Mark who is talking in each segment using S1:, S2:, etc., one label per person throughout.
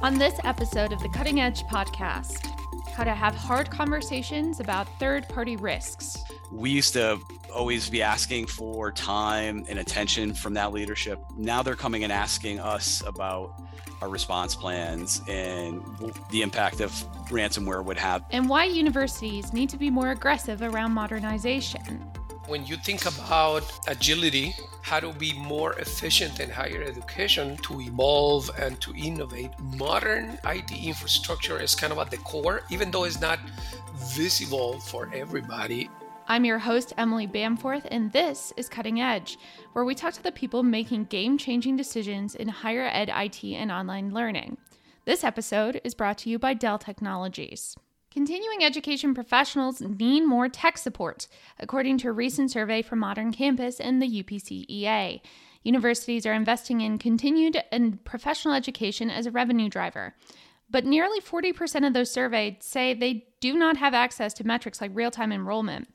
S1: On this episode of the Cutting Edge podcast, how to have hard conversations about third party risks.
S2: We used to always be asking for time and attention from that leadership. Now they're coming and asking us about our response plans and the impact of ransomware would have.
S1: And why universities need to be more aggressive around modernization.
S3: When you think about agility, how to be more efficient in higher education to evolve and to innovate, modern IT infrastructure is kind of at the core, even though it's not visible for everybody.
S1: I'm your host, Emily Bamforth, and this is Cutting Edge, where we talk to the people making game changing decisions in higher ed IT and online learning. This episode is brought to you by Dell Technologies. Continuing education professionals need more tech support, according to a recent survey from Modern Campus and the UPCEA. Universities are investing in continued and professional education as a revenue driver. But nearly 40% of those surveyed say they do not have access to metrics like real time enrollment.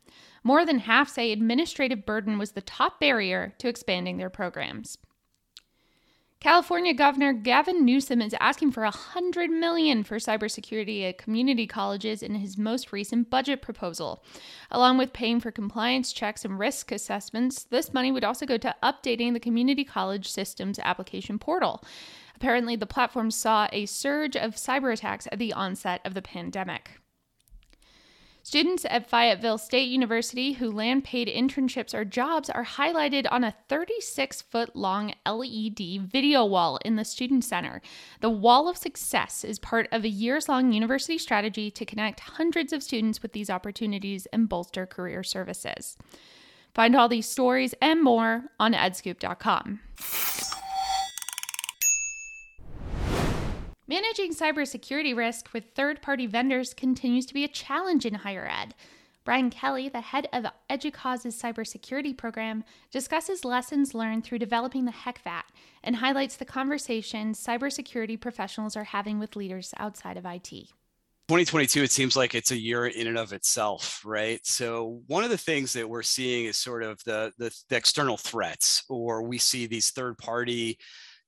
S1: More than half say administrative burden was the top barrier to expanding their programs. California Governor Gavin Newsom is asking for 100 million for cybersecurity at community colleges in his most recent budget proposal. Along with paying for compliance checks and risk assessments, this money would also go to updating the community college systems application portal. Apparently, the platform saw a surge of cyber attacks at the onset of the pandemic. Students at Fayetteville State University who land paid internships or jobs are highlighted on a 36 foot long LED video wall in the Student Center. The Wall of Success is part of a years long university strategy to connect hundreds of students with these opportunities and bolster career services. Find all these stories and more on edscoop.com. Managing cybersecurity risk with third party vendors continues to be a challenge in higher ed. Brian Kelly, the head of EDUCAUSE's cybersecurity program, discusses lessons learned through developing the HECVAT and highlights the conversations cybersecurity professionals are having with leaders outside of IT.
S2: 2022 it seems like it's a year in and of itself right so one of the things that we're seeing is sort of the the, the external threats or we see these third party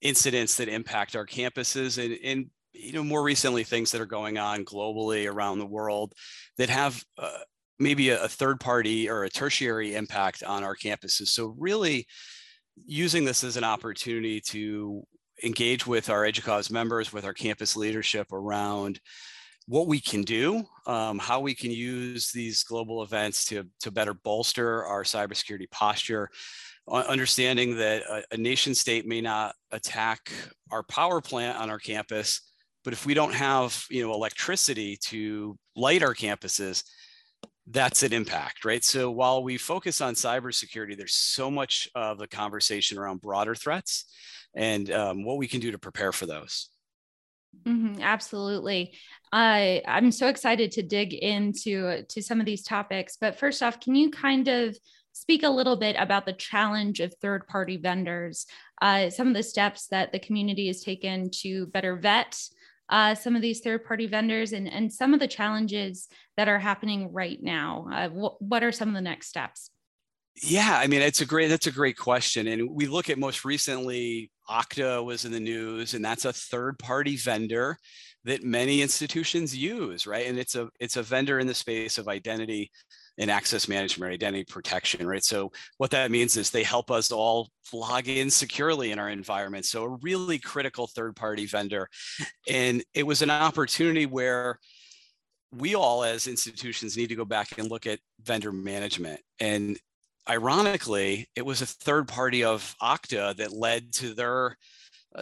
S2: incidents that impact our campuses and, and you know more recently things that are going on globally around the world that have uh, maybe a, a third party or a tertiary impact on our campuses. So really using this as an opportunity to engage with our EDUCAUSE members with our campus leadership around what we can do, um, how we can use these global events to, to better bolster our cybersecurity posture, understanding that a, a nation state may not attack our power plant on our campus, but if we don't have you know electricity to light our campuses, that's an impact, right? So while we focus on cybersecurity, there's so much of the conversation around broader threats and um, what we can do to prepare for those.
S1: Mm-hmm, absolutely. Uh, I'm so excited to dig into to some of these topics. But first off, can you kind of speak a little bit about the challenge of third party vendors, uh, some of the steps that the community has taken to better vet uh, some of these third party vendors and, and some of the challenges that are happening right now. Uh, wh- what are some of the next steps?
S2: Yeah, I mean, it's a great, that's a great question. And we look at most recently, Okta was in the news, and that's a third party vendor that many institutions use, right? And it's a, it's a vendor in the space of identity and access management, identity protection, right? So what that means is they help us all log in securely in our environment. So a really critical third party vendor. And it was an opportunity where we all as institutions need to go back and look at vendor management. And ironically, it was a third party of Okta that led to their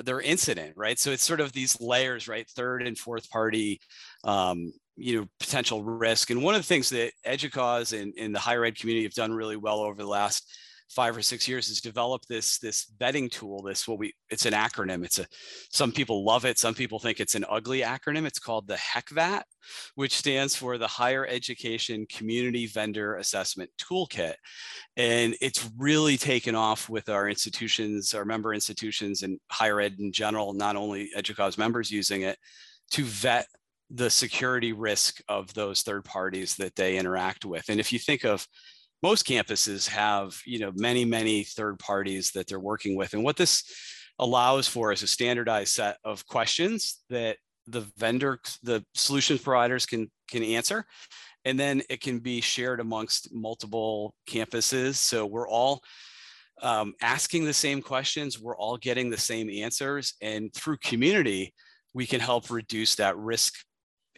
S2: their incident, right? So it's sort of these layers, right? Third and fourth party um, you know potential risk. And one of the things that educause and, and the higher ed community have done really well over the last five or six years is develop this this vetting tool this what we it's an acronym. It's a some people love it some people think it's an ugly acronym. It's called the hecvat which stands for the higher education community vendor assessment toolkit. And it's really taken off with our institutions our member institutions and higher ed in general not only educause members using it to vet the security risk of those third parties that they interact with. And if you think of most campuses have, you know, many, many third parties that they're working with. And what this allows for is a standardized set of questions that the vendor, the solutions providers can can answer, and then it can be shared amongst multiple campuses. So we're all um, asking the same questions, we're all getting the same answers, and through community, we can help reduce that risk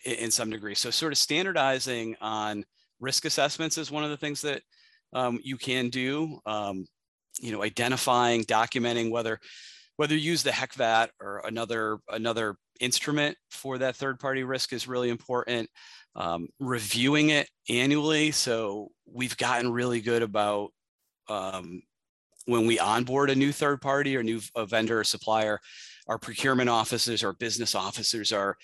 S2: in some degree. So sort of standardizing on risk assessments is one of the things that um, you can do. Um, you know, identifying, documenting whether whether you use the HECVAT or another another instrument for that third party risk is really important. Um, reviewing it annually. So we've gotten really good about um, when we onboard a new third party or new vendor or supplier, our procurement officers, our business officers are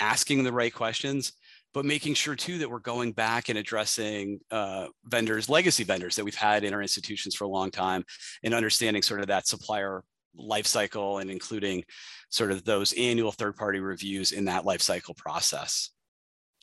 S2: asking the right questions, but making sure too that we're going back and addressing uh, vendors, legacy vendors that we've had in our institutions for a long time, and understanding sort of that supplier life cycle and including sort of those annual third party reviews in that life cycle process.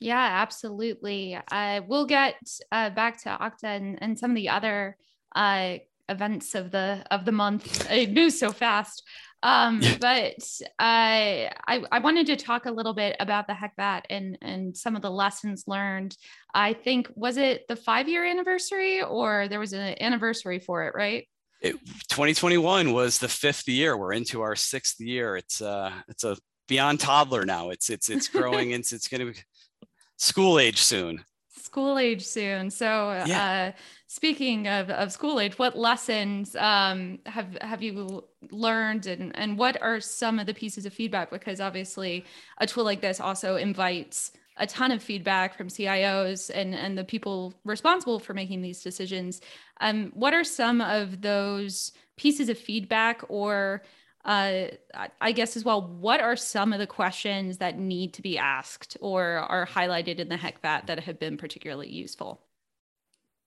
S1: Yeah, absolutely. Uh, we'll get uh, back to Okta and, and some of the other uh, events of the of the month. It moves so fast. Um, but I, I I wanted to talk a little bit about the HECVAT and and some of the lessons learned. I think was it the five year anniversary or there was an anniversary for it, right?
S2: It, 2021 was the fifth year. We're into our sixth year. It's uh it's a beyond toddler now. It's it's it's growing into it's going to be school age soon
S1: school age soon. So, yeah. uh, speaking of, of school age, what lessons um, have have you learned, and and what are some of the pieces of feedback? Because obviously, a tool like this also invites a ton of feedback from CIOs and and the people responsible for making these decisions. Um, what are some of those pieces of feedback or uh, I guess as well, what are some of the questions that need to be asked or are highlighted in the HECVAT that have been particularly useful?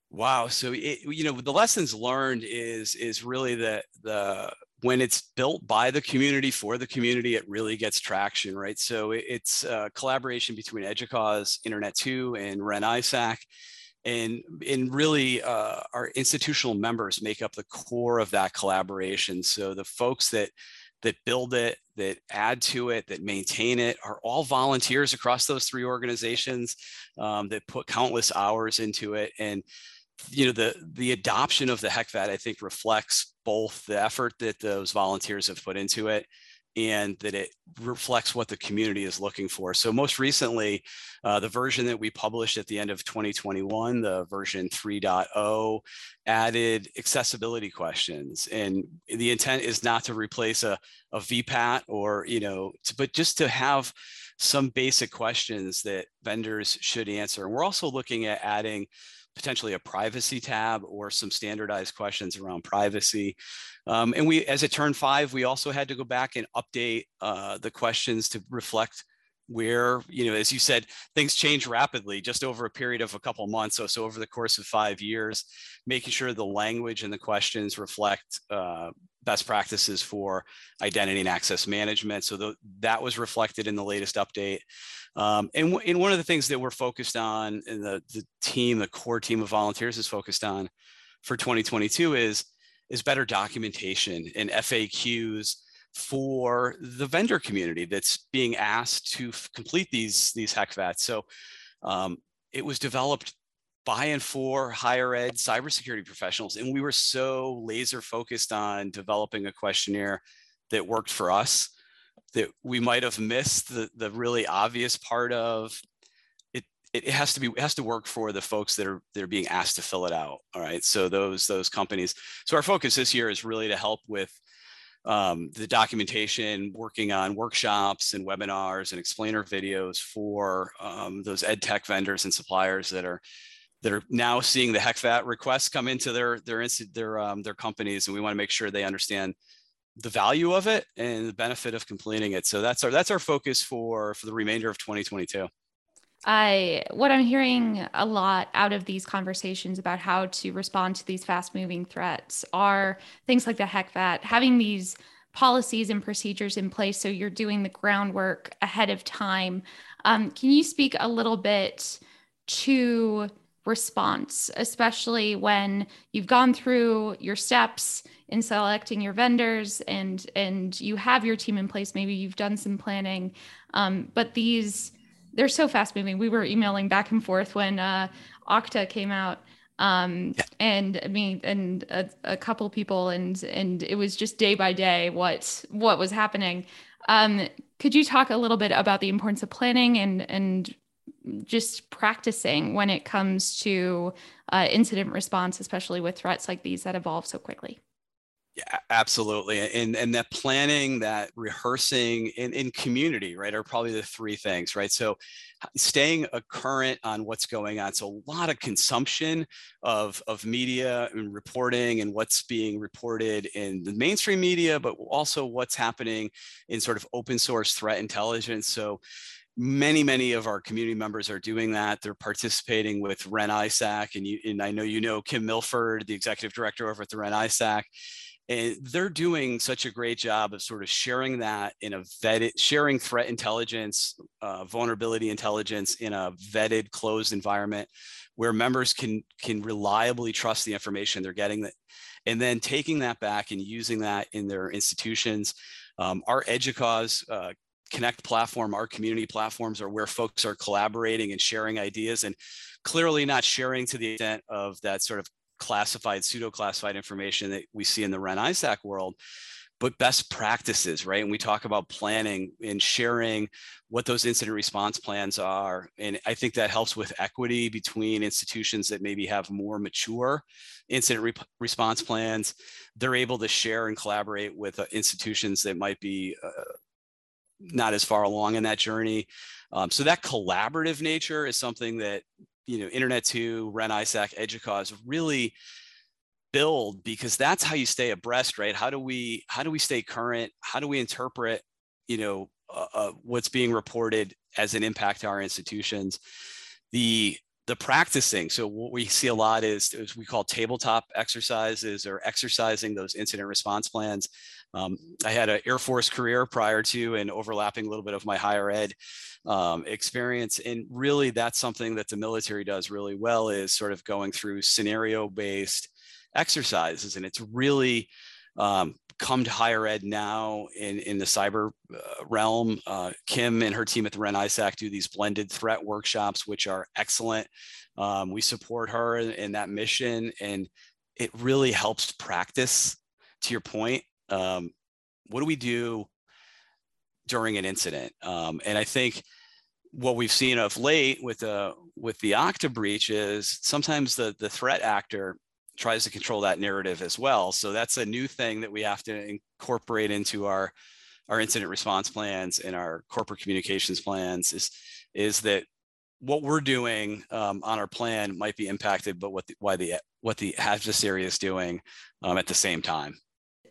S2: Wow. So it, you know the lessons learned is is really that the when it's built by the community for the community, it really gets traction, right? So it, it's a collaboration between EDUCAUSE, Internet2, and REN ISAC and and really uh, our institutional members make up the core of that collaboration. So the folks that that build it that add to it that maintain it are all volunteers across those three organizations um, that put countless hours into it. And you know the the adoption of the HECVAT i think reflects both the effort that those volunteers have put into it and that it reflects what the community is looking for. So most recently, uh, the version that we published at the end of 2021, the version 3.0, added accessibility questions. And the intent is not to replace a, a VPAT or, you know, but just to have some basic questions that vendors should answer. And we're also looking at adding potentially a privacy tab or some standardized questions around privacy. Um, and we, as it turned five, we also had to go back and update uh, the questions to reflect where, you know, as you said, things change rapidly just over a period of a couple months. So, so over the course of five years, making sure the language and the questions reflect uh, best practices for identity and access management. So the, that was reflected in the latest update. Um, and, and one of the things that we're focused on, and the, the team, the core team of volunteers is focused on for 2022 is, is better documentation and FAQs for the vendor community that's being asked to complete these, these HECVATs. So um, it was developed by and for higher ed cybersecurity professionals. And we were so laser focused on developing a questionnaire that worked for us that we might have missed the, the really obvious part of it it has to be it has to work for the folks that are that are being asked to fill it out all right so those those companies so our focus this year is really to help with um, the documentation working on workshops and webinars and explainer videos for um, those ed tech vendors and suppliers that are that are now seeing the HECVAT requests come into their their their um, their companies, and we want to make sure they understand the value of it and the benefit of completing it. So that's our that's our focus for for the remainder of 2022.
S1: I what I'm hearing a lot out of these conversations about how to respond to these fast moving threats are things like the HECVAT, having these policies and procedures in place so you're doing the groundwork ahead of time. Um, can you speak a little bit to response, especially when you've gone through your steps in selecting your vendors and and you have your team in place. Maybe you've done some planning, um, but these they're so fast moving. We were emailing back and forth when uh, Okta came out. Um, yeah. and I mean, and a, a, couple people, and and it was just day by day what what was happening. Um, could you talk a little bit about the importance of planning and and just practicing when it comes to uh, incident response, especially with threats like these that evolve so quickly.
S2: Yeah, absolutely. And and that planning, that rehearsing in, in community, right, are probably the three things, right? So staying a current on what's going on. So a lot of consumption of, of media and reporting and what's being reported in the mainstream media, but also what's happening in sort of open source threat intelligence. So many many of our community members are doing that. They're participating with ren isac and, you, and i know you know kim milford the executive director over at the ren isac and they're doing such a great job of sort of sharing that in a vetted sharing threat intelligence uh, vulnerability intelligence in a vetted closed environment where members can can reliably trust the information they're getting that and then taking that back and using that in their institutions. Um, our educause uh, Connect platform, our community platforms are where folks are collaborating and sharing ideas and clearly not sharing to the extent of that sort of classified, pseudo classified information that we see in the Ren ISAC world, but best practices, right? And we talk about planning and sharing what those incident response plans are. And I think that helps with equity between institutions that maybe have more mature incident re- response plans. They're able to share and collaborate with uh, institutions that might be uh, not as far along in that journey. Um, so that collaborative nature is something that you know Internet 2, Ren ISAC, Educause really build because that's how you stay abreast, right? How do we how do we stay current? How do we interpret you know uh, uh, what's being reported as an impact to our institutions? The the practicing. So what we see a lot is, is we call tabletop exercises or exercising those incident response plans. Um, I had an Air Force career prior to and overlapping a little bit of my higher ed um, experience. And really that's something that the military does really well is sort of going through scenario based exercises. And it's really um, come to higher ed now in, in the cyber uh, realm. Uh, Kim and her team at the Ren ISAC do these blended threat workshops, which are excellent. Um, we support her in, in, that mission, and it really helps practice. To your point, um, what do we do during an incident? Um, and I think what we've seen of late with the with the Okta breach is sometimes the the threat actor tries to control that narrative as well. So that's a new thing that we have to incorporate into our our incident response plans and our corporate communications plans is is that what we're doing um, on our plan might be impacted, but what the, why the what the adversary is doing um, at the same time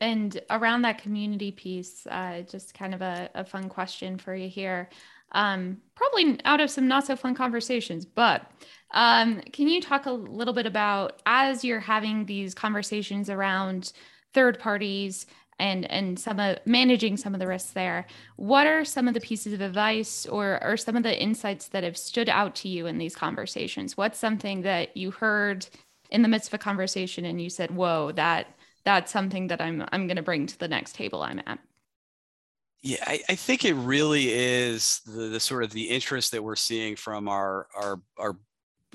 S1: and around that community piece, uh, just kind of a, a, fun question for you here. Um, probably out of some not so fun conversations, but um, can you talk a little bit about as you're having these conversations around third parties and and some of managing some of the risks there? What are some of the pieces of advice or or some of the insights that have stood out to you in these conversations? What's something that you heard in the midst of a conversation and you said, "Whoa, that." that's something that I'm I'm going to bring to the next table I'm at.
S2: Yeah, I, I, think it really is the, the sort of the interest that we're seeing from our our our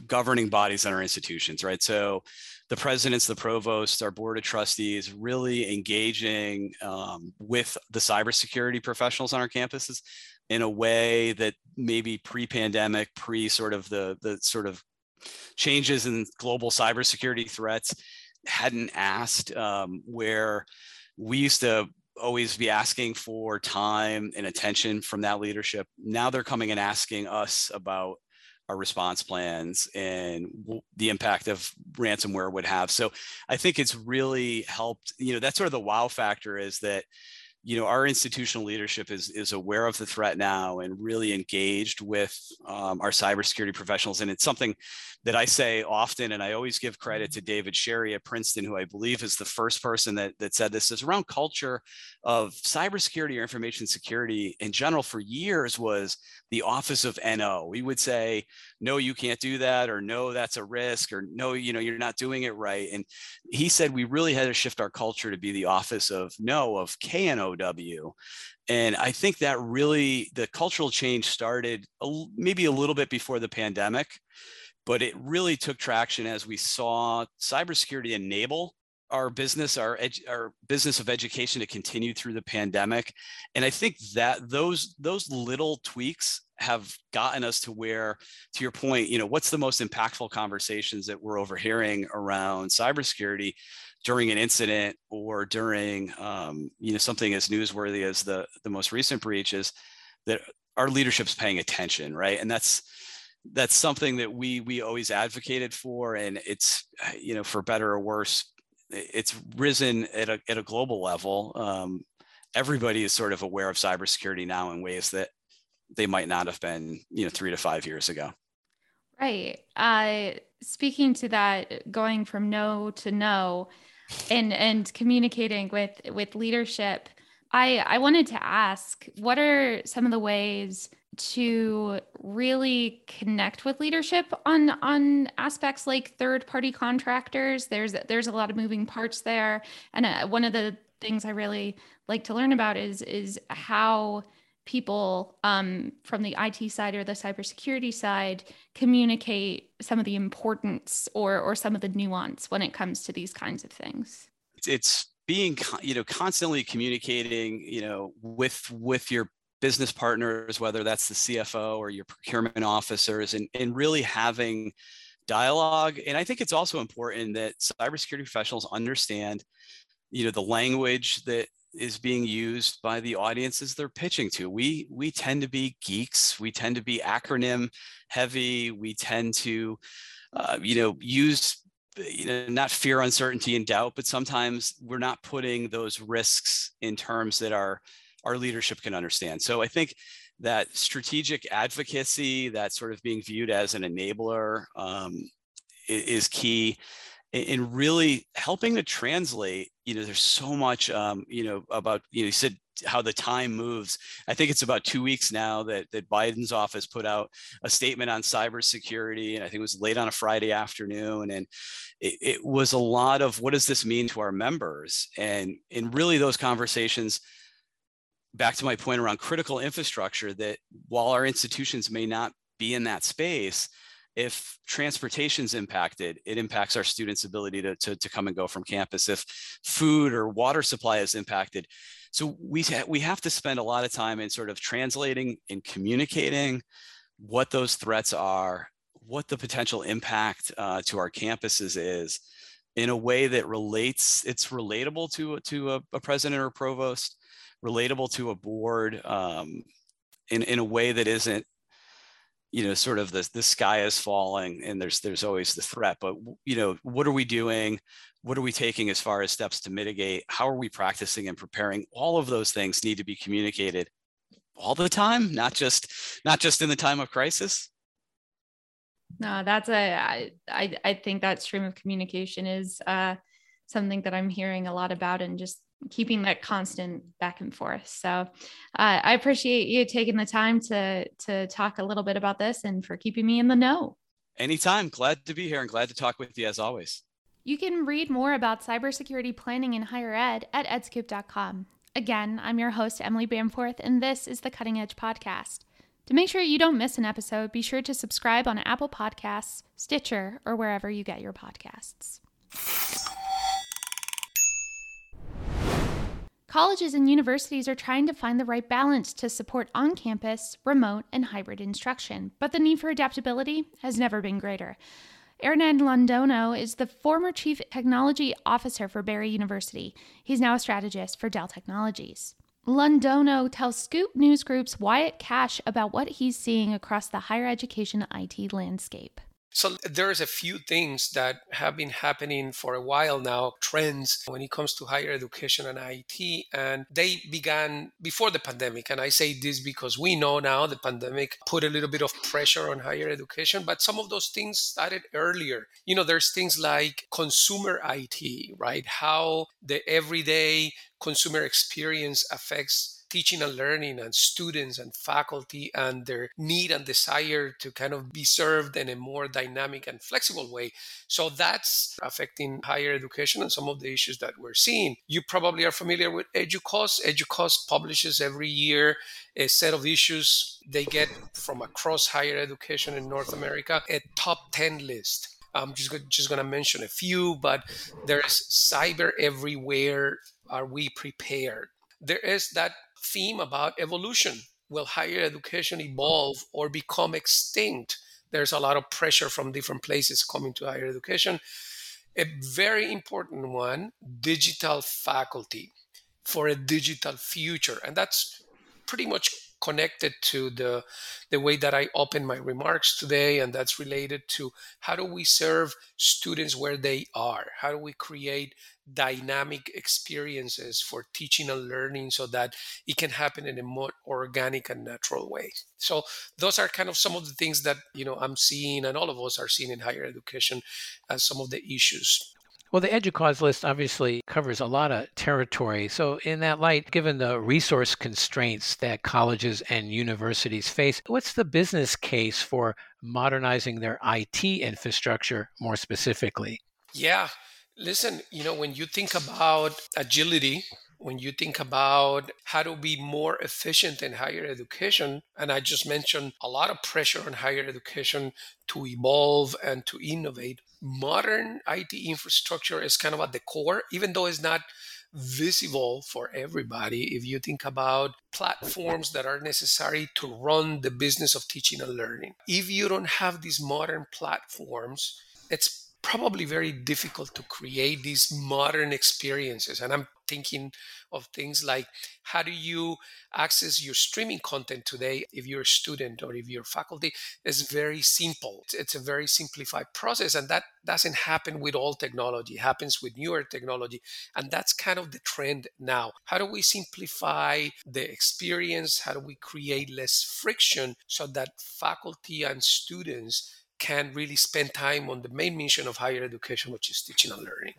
S2: governing bodies and our institutions, right? So the presidents, the provosts, our board of trustees really engaging um, with the cybersecurity professionals on our campuses in a way that maybe pre-pandemic, pre sort of the the sort of changes in global cybersecurity threats hadn't asked um, where we used to always be asking for time and attention from that leadership. Now they're coming and asking us about our response plans and the impact of ransomware would have. So i think it's really helped you know that's sort of the wow factor is that you know our institutional leadership is is aware of the threat now and really engaged with um, our cybersecurity professionals. And it's something that i say often and i always give credit to david sherry at princeton who i believe is the first person that, that said this is around culture of cybersecurity or information security in general for years was the office of no we would say no you can't do that or no that's a risk or no you know you're not doing it right. And he said we really had to shift our culture to be the office of no of kno and I think that really the cultural change started a, maybe a little bit before the pandemic, but it really took traction as we saw cybersecurity enable our business, our edu- our business of education to continue through the pandemic. And I think that those those little tweaks have gotten us to where, to your point, you know, what's the most impactful conversations that we're overhearing around cybersecurity? During an incident or during um, you know something as newsworthy as the the most recent breach is that our leadership's paying attention right? And that's that's something that we we always advocated for and it's you know for better or worse it's risen at a, at a global level. Um, everybody is sort of aware of cybersecurity now in ways that they might not have been you know three to five years ago.
S1: Right. Uh, speaking to that going from no to no and and communicating with with leadership i i wanted to ask what are some of the ways to really connect with leadership on on aspects like third party contractors? There's there's a lot of moving parts there. And uh, one of the things i really like to learn about is is how people um, from the IT side or the cybersecurity side communicate some of the importance or or some of the nuance when it comes to these kinds of things?
S2: It's being you know constantly communicating you know with with your business partners whether that's the cfo or your procurement officers and, and really having dialogue and i think it's also important that cybersecurity professionals understand you know the language that is being used by the audiences they're pitching to. We we tend to be geeks. We tend to be acronym heavy. We tend to, uh, you know, use you know not fear, uncertainty, and doubt, but sometimes we're not putting those risks in terms that our our leadership can understand. So I think that strategic advocacy, that sort of being viewed as an enabler, um, is key in really helping to translate you know there's so much um, you know about you know you said how the time moves. I think it's about two weeks now that, that biden's office put out a statement on cybersecurity and i think it was late on a friday afternoon and it, it was a lot of what does this mean to our members? And in really those conversations back to my point around critical infrastructure that while our institutions may not be in that space if transportation is impacted, it impacts our students' ability to, to, to, come and go from campus. If food or water supply is impacted, so we, we have to spend a lot of time in sort of translating and communicating what those threats are, what the potential impact uh, to our campuses is in a way that relates, it's relatable to, to a, a president or a provost, relatable to a board um, in, in a way that isn't you know sort of the the sky is falling and there's there's always the threat but you know what are we doing? What are we taking as far as steps to mitigate? How are we practicing and preparing? All of those things need to be communicated all the time not just not just in the time of crisis.
S1: No that's a i i, I think that stream of communication is uh something that i'm hearing a lot about and just keeping that constant back and forth. So uh, I appreciate you taking the time to to talk a little bit about this and for keeping me in the know.
S2: Anytime. Glad to be here and glad to talk with you as always.
S1: You can read more about cybersecurity planning in higher ed at edscoop.com. Again, I'm your host, Emily Bamforth, and this is the Cutting Edge Podcast. To make sure you don't miss an episode, be sure to subscribe on Apple Podcasts, Stitcher, or wherever you get your podcasts. Colleges and universities are trying to find the right balance to support on campus, remote, and hybrid instruction, but the need for adaptability has never been greater. Hernan Londono is the former Chief Technology Officer for Barry University. He's now a strategist for Dell Technologies. Londono tells Scoop News Group's Wyatt Kash about what he's seeing across the higher education IT landscape.
S3: So there's a few things that have been happening for a while now, trends when it comes to higher education and IT, and they began before the pandemic. And I say this because we know now the pandemic put a little bit of pressure on higher education, but some of those things started earlier. You know, there's things like consumer IT, right? How the everyday consumer experience affects teaching and learning and students and faculty and their need and desire to kind of be served in a more dynamic and flexible way. So that's affecting higher education and some of the issues that we're seeing. You probably are familiar with EDUCAUSE. EDUCAUSE publishes every year a set of issues they get from across higher education in North America, a top 10 list. I'm just, just going to mention a few, but there's cyber everywhere. Are we prepared? There is that theme about evolution. Will higher education evolve or become extinct? There's a lot of pressure from different places coming to higher education. A very important one digital faculty for a digital future. And that's pretty much connected to the the way that I open my remarks today and that's related to how do we serve students where they are how do we create dynamic experiences for teaching and learning so that it can happen in a more organic and natural way so those are kind of some of the things that you know i'm seeing and all of us are seeing in higher education as some of the issues
S4: well, the EDUCAUSE list obviously covers a lot of territory. So, in that light, given the resource constraints that colleges and universities face, what's the business case for modernizing their IT infrastructure more specifically?
S3: Yeah, Listen, you know, when you think about agility, when you think about how to be more efficient in higher education, and I just mentioned a lot of pressure on higher education to evolve and to innovate, modern IT infrastructure is kind of at the core, even though it's not visible for everybody. If you think about platforms that are necessary to run the business of teaching and learning, if you don't have these modern platforms, it's probably very difficult to create these modern experiences. And I'm thinking of things like how do you access your streaming content today if you're a student or if you're faculty? It's very simple. It's a very simplified process and that doesn't happen with all technology. It happens with newer technology and that's kind of the trend now. How do we simplify the experience? How do we create less friction so that faculty and students can really spend time on the main mission of higher education, which is teaching and learning.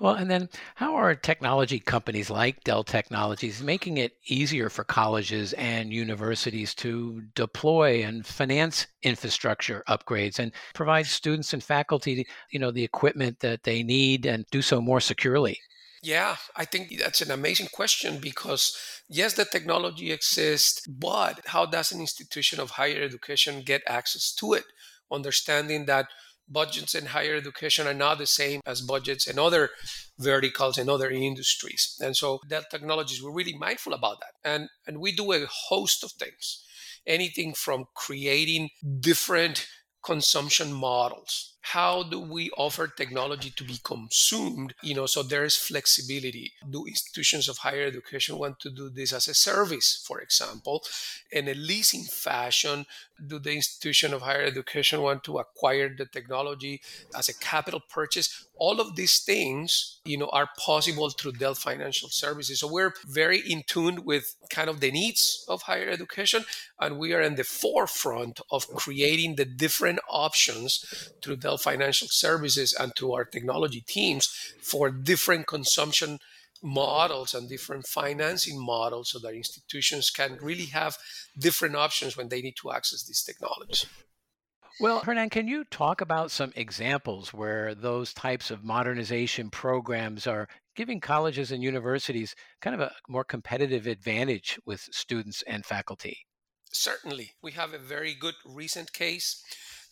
S4: Well, and then how are technology companies like Dell Technologies making it easier for colleges and universities to deploy and finance infrastructure upgrades and provide students and faculty, you know, the equipment that they need and do so more securely?
S3: Yeah, I think that's an amazing question because yes, the technology exists, but how does an institution of higher education get access to it? Understanding that budgets in higher education are not the same as budgets in other verticals in other industries. And so Dell Technologies, we're really mindful about that. And and we do a host of things. Anything from creating different consumption models how do we offer technology to be consumed? You know so there is flexibility. Do institutions of higher education want to do this as a service for example? In a leasing fashion do the institution of higher education want to acquire the technology as a capital purchase? All of these things you know are possible through dell financial services. So we're very in tune with kind of the needs of higher education and we are in the forefront of creating the different options through dell financial services and through our technology teams for different consumption models and different financing models so that institutions can really have different options when they need to access these technologies.
S4: Well, Hernan, can you talk about some examples where those types of modernization programs are giving colleges and universities kind of a more competitive advantage with students and faculty?
S3: Certainly. We have a very good recent case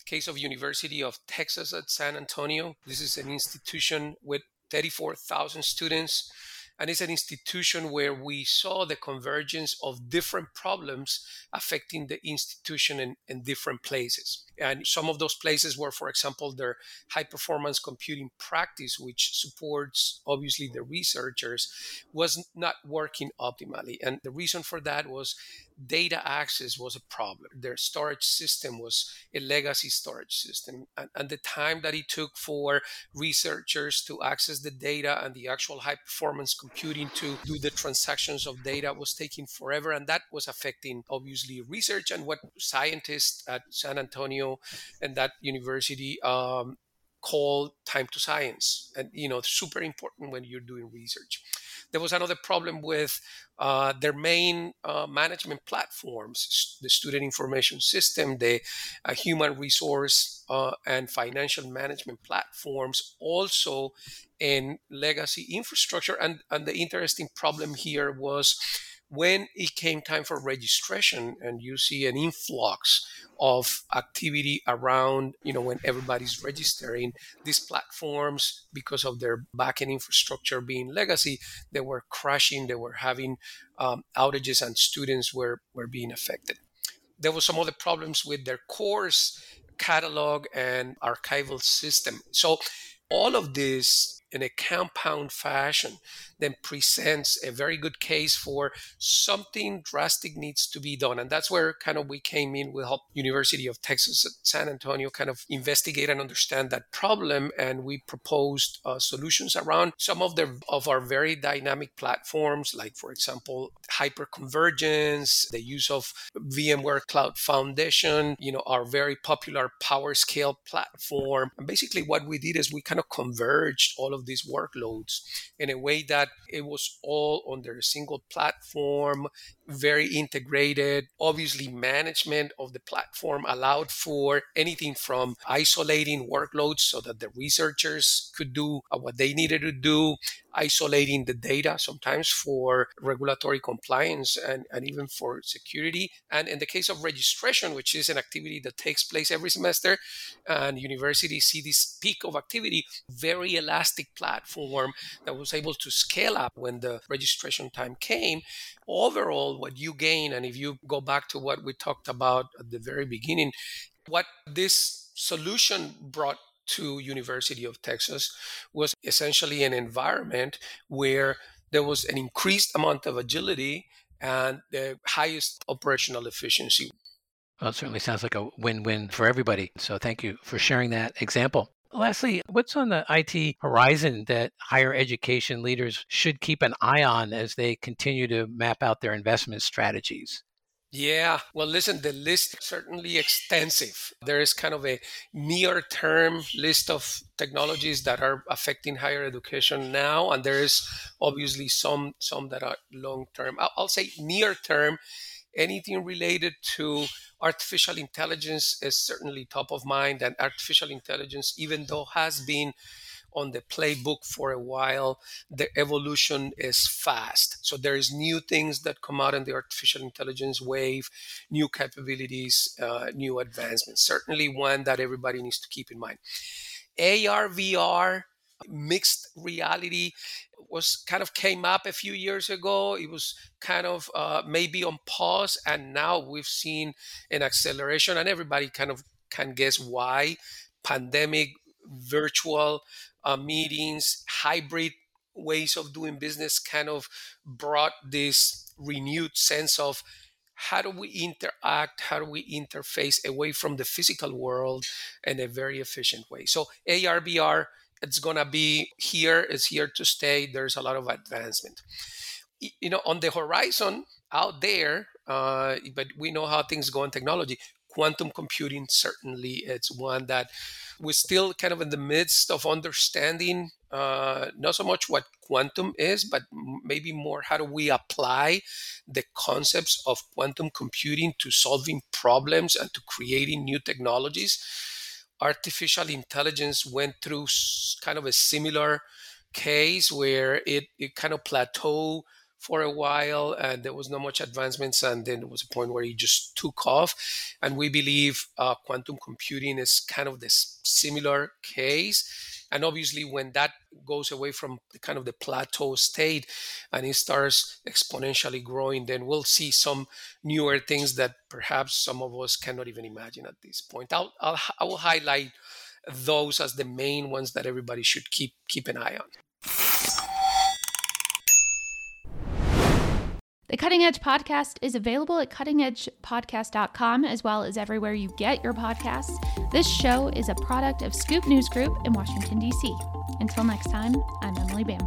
S3: case of University of Texas at San Antonio. This is an institution with 34,000 students and it's an institution where we saw the convergence of different problems affecting the institution in, in different places. And some of those places were, for example, their high performance computing practice, which supports obviously the researchers, was not working optimally. And the reason for that was data access was a problem. Their storage system was a legacy storage system. And, and, the time that it took for researchers to access the data and the actual high performance computing to do the transactions of data was taking forever. And that was affecting, obviously, research and what scientists at San Antonio and that university um, call time to science. And, you know, super important when you're doing research. There was another problem with uh, their main uh, management platforms, the student information system, the uh, human resource uh, and financial management platforms, also in legacy infrastructure. And, and the interesting problem here was when it came time for registration and you see an influx of activity around you know when everybody's registering these platforms because of their backend infrastructure being legacy they were crashing they were having um, outages and students were were being affected. There was some other problems with their course catalog and archival system. So all of this in a compound fashion then presents a very good case for something drastic needs to be done. And that's where kind of we came in we helped university of texas at san antonio kind of investigate and understand that problem. And we proposed uh, solutions around some of the of our very dynamic platforms like for example hyperconvergence the use of vmware cloud foundation you know our very popular powerscale platform. And basically what we did is we kind of converged all of of these workloads in a way that it was all under a single platform, very integrated. Obviously, management of the platform allowed for anything from isolating workloads so that the researchers could do what they needed to do, isolating the data sometimes for regulatory compliance and, and even for security. And in the case of registration, which is an activity that takes place every semester, and universities see this peak of activity, very elastic platform that was able to scale up when the registration time came. Overall, what you gain, and if you go back to what we talked about at the very beginning, what this solution brought to University of Texas was essentially an environment where there was an increased amount of agility and the highest operational efficiency.
S4: Well, it certainly sounds like a win win for everybody. So thank you for sharing that example. Lastly, what's on the IT horizon that higher education leaders should keep an eye on as they continue to map out their investment strategies?
S3: Yeah, well, listen, the list is certainly extensive. There is kind of a near term list of technologies that are affecting higher education now, and there is obviously some some that are long term. I'll say near term. Anything related to artificial intelligence is certainly top of mind, and artificial intelligence, even though has been on the playbook for a while. The evolution is fast. So there's new things that come out in the artificial intelligence wave, new capabilities, uh, new advancements. Certainly one that everybody needs to keep in mind. AR, VR, mixed reality was kind of came up a few years ago. It was kind of uh, maybe on pause, and now we've seen an acceleration, and everybody kind of can guess why. Pandemic, virtual uh, meetings, hybrid ways of doing business kind of brought this renewed sense of how do we interact, how do we interface away from the physical world in a very efficient way. So AR VR, it's gonna be here it's here to stay. There's a lot of advancement. You know, on the horizon out there, uh, but we know how things go in technology. Quantum computing certainly it's one that we're still kind of in the midst of understanding uh, not so much what quantum is, but maybe more how do we apply the concepts of quantum computing to solving problems and to creating new technologies. Artificial intelligence went through kind of a similar case where it, it kind of plateaued for a while and there was not much advancements and then there was a point where he just took off and we believe uh, quantum computing is kind of this similar case And obviously, when that goes away from the kind of the plateau state and it starts exponentially growing, then we'll see some newer things that perhaps some of us cannot even imagine at this point. I'll, I'll I will highlight those as the main ones that everybody should keep keep an eye on.
S1: The Cutting Edge podcast is available at cuttingedgepodcast.com as well as everywhere you get your podcasts. This show is a product of Scoop News Group in Washington, D.C. Until next time, I'm Emily Bam.